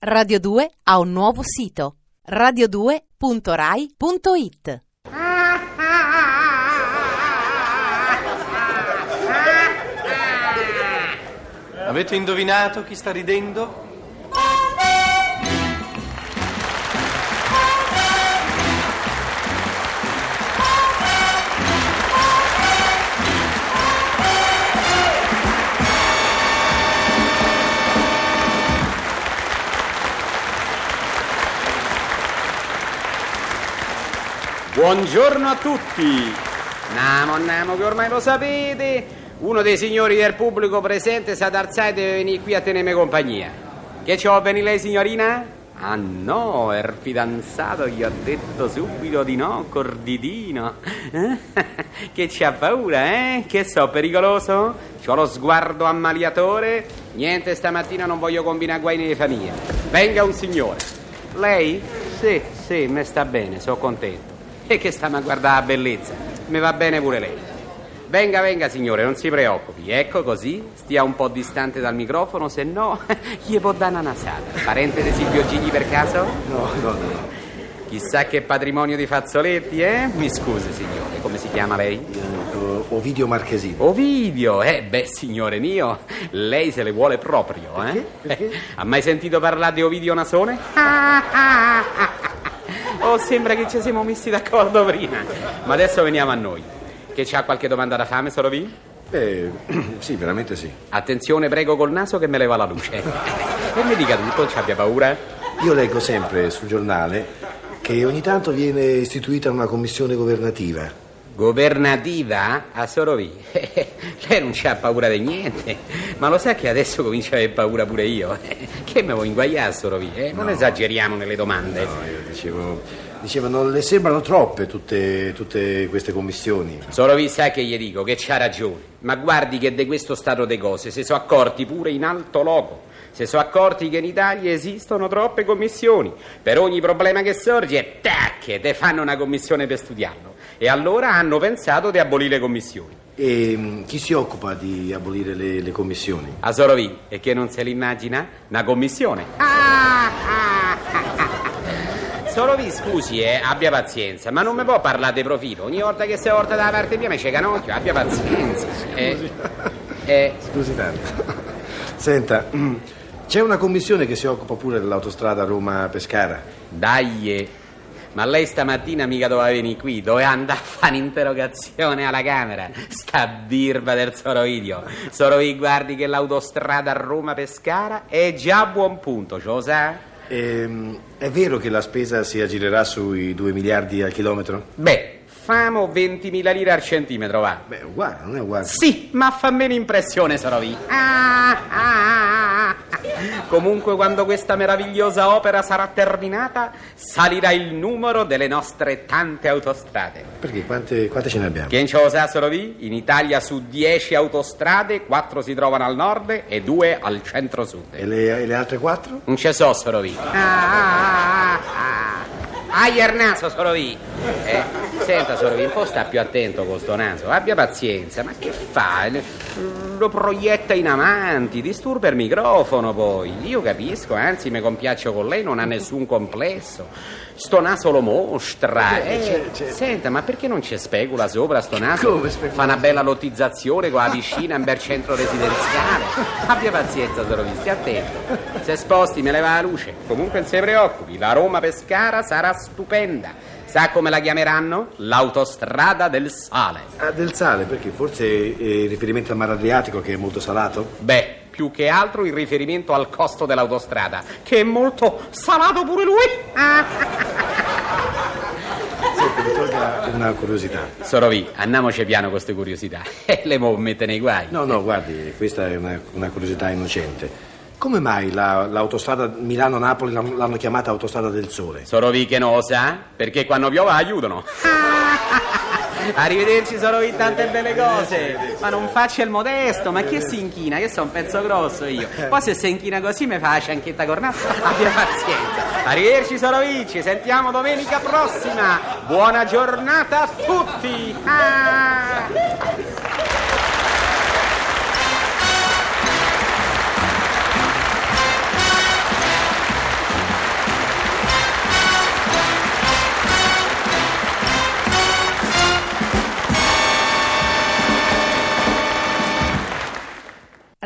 Radio 2 ha un nuovo sito radio2.rai.it. Avete indovinato chi sta ridendo? Buongiorno a tutti. Namo, namo, che ormai lo sapete. Uno dei signori del pubblico presente sa d'alzare e deve venire qui a tenermi compagnia. Che ci va bene lei, signorina? Ah no, è il fidanzato, gli ho detto subito di no, corditino. che c'ha paura, eh? Che so, pericoloso? C'ho lo sguardo ammaliatore? Niente, stamattina non voglio combinare guai nelle famiglie. Venga un signore. Lei? Sì, sì, me sta bene, sono contento. E che stiamo a guardare la bellezza? Mi va bene pure lei. Venga, venga signore, non si preoccupi. Ecco così, stia un po' distante dal microfono, se no gli può dare una nasata. Parente di Silvio Gigli per caso? No, no, no. Chissà che patrimonio di fazzoletti, eh? Mi scusi signore, come si chiama lei? Eh, Ovidio Marchesino. Ovidio, eh beh signore mio, lei se le vuole proprio, eh? Perché? Ha mai sentito parlare di Ovidio Nasone? Oh, sembra che ci siamo messi d'accordo prima. Ma adesso veniamo a noi. Che c'ha qualche domanda da fame, Sorovi? Eh, sì, veramente sì. Attenzione, prego col naso che me leva la luce. E mi dica tutto, non ci abbia paura? Io leggo sempre sul giornale che ogni tanto viene istituita una commissione governativa. Governativa a Sorovi. Lei non c'ha paura di niente. Ma lo sa che adesso comincio a avere paura pure io. Che me vuoi inguaiare a Sorovi? Eh? Non esageriamo nelle domande. No, io dicevo, non le sembrano troppe tutte, tutte queste commissioni? Sorovi sa che gli dico che c'ha ragione. Ma guardi che di questo stato di cose si sono accorti pure in alto loco. Si sono accorti che in Italia esistono troppe commissioni. Per ogni problema che sorge, tac, te fanno una commissione per studiarlo. E allora hanno pensato di abolire le commissioni. E mm, chi si occupa di abolire le, le commissioni? A Sorovi, e che non se l'immagina? Una commissione. Sorovi, scusi, eh, abbia pazienza, ma non mi può parlare di profilo. Ogni volta che si porta dalla parte mia mi c'è canocchio, abbia pazienza. Eh, eh, Scusi tanto. Senta, c'è una commissione che si occupa pure dell'autostrada Roma-Pescara. dai, eh. ma lei stamattina mica doveva venire qui, doveva andare a fare un'interrogazione alla Camera. Sta birba del Sorovidio. Sorovi, guardi che l'autostrada Roma-Pescara è già a buon punto, ce lo sa? Ehm, è vero che la spesa si aggirerà sui 2 miliardi al chilometro? Beh, famo 20.000 lire al centimetro, va. Beh, uguale, non è uguale. Sì, ma fa meno impressione, Sorovi. Comunque, quando questa meravigliosa opera sarà terminata, salirà il numero delle nostre tante autostrade. Perché? Quante, quante ce ne abbiamo? Chi ce lo sa, Sorovi? In Italia su 10 autostrade, 4 si trovano al nord e 2 al centro-sud. E le, e le altre quattro? Non ce so, Sorovi. Aia il naso, Sorovi. Eh, senta, Sorovi, un po' sta più attento con sto naso. Abbia pazienza. Ma che fa? Lo proietta in avanti, disturba il microfono poi. Io capisco, anzi, mi compiaccio con lei, non ha nessun complesso. Sto naso lo mostra. Eh, Eh, c'è- c'è- Senta, ma perché non c'è specula sopra sto naso? Come specula? Fa una bella lottizzazione con la piscina in bel centro residenziale. Abbia pazienza, Sorovi, stia attento. Se sposti me leva la luce. Comunque non si preoccupi, la Roma Pescara sarà stupenda. Sa come la chiameranno? L'autostrada del sale. Ah, del sale, perché? Forse eh, in riferimento al mare Adriatico che è molto salato? Beh, più che altro in riferimento al costo dell'autostrada, che è molto salato pure lui. Senta, mi tolga una curiosità. Sorovi, andiamoci piano con queste curiosità. Le mo mette nei guai. No, no, guardi, questa è una, una curiosità innocente. Come mai la- l'autostrada Milano-Napoli l'hanno chiamata autostrada del sole? Sorovi che non lo sa? Perché quando piove aiutano. Arrivederci Sorovi, tante belle cose. Ma non faccia il modesto, ma chi si inchina? Che sono un pezzo grosso io. Poi se si inchina così mi fa la cianchetta cornata. Abbia pazienza. Arrivederci Sorovi, ci sentiamo domenica prossima. Buona giornata a tutti. Ah!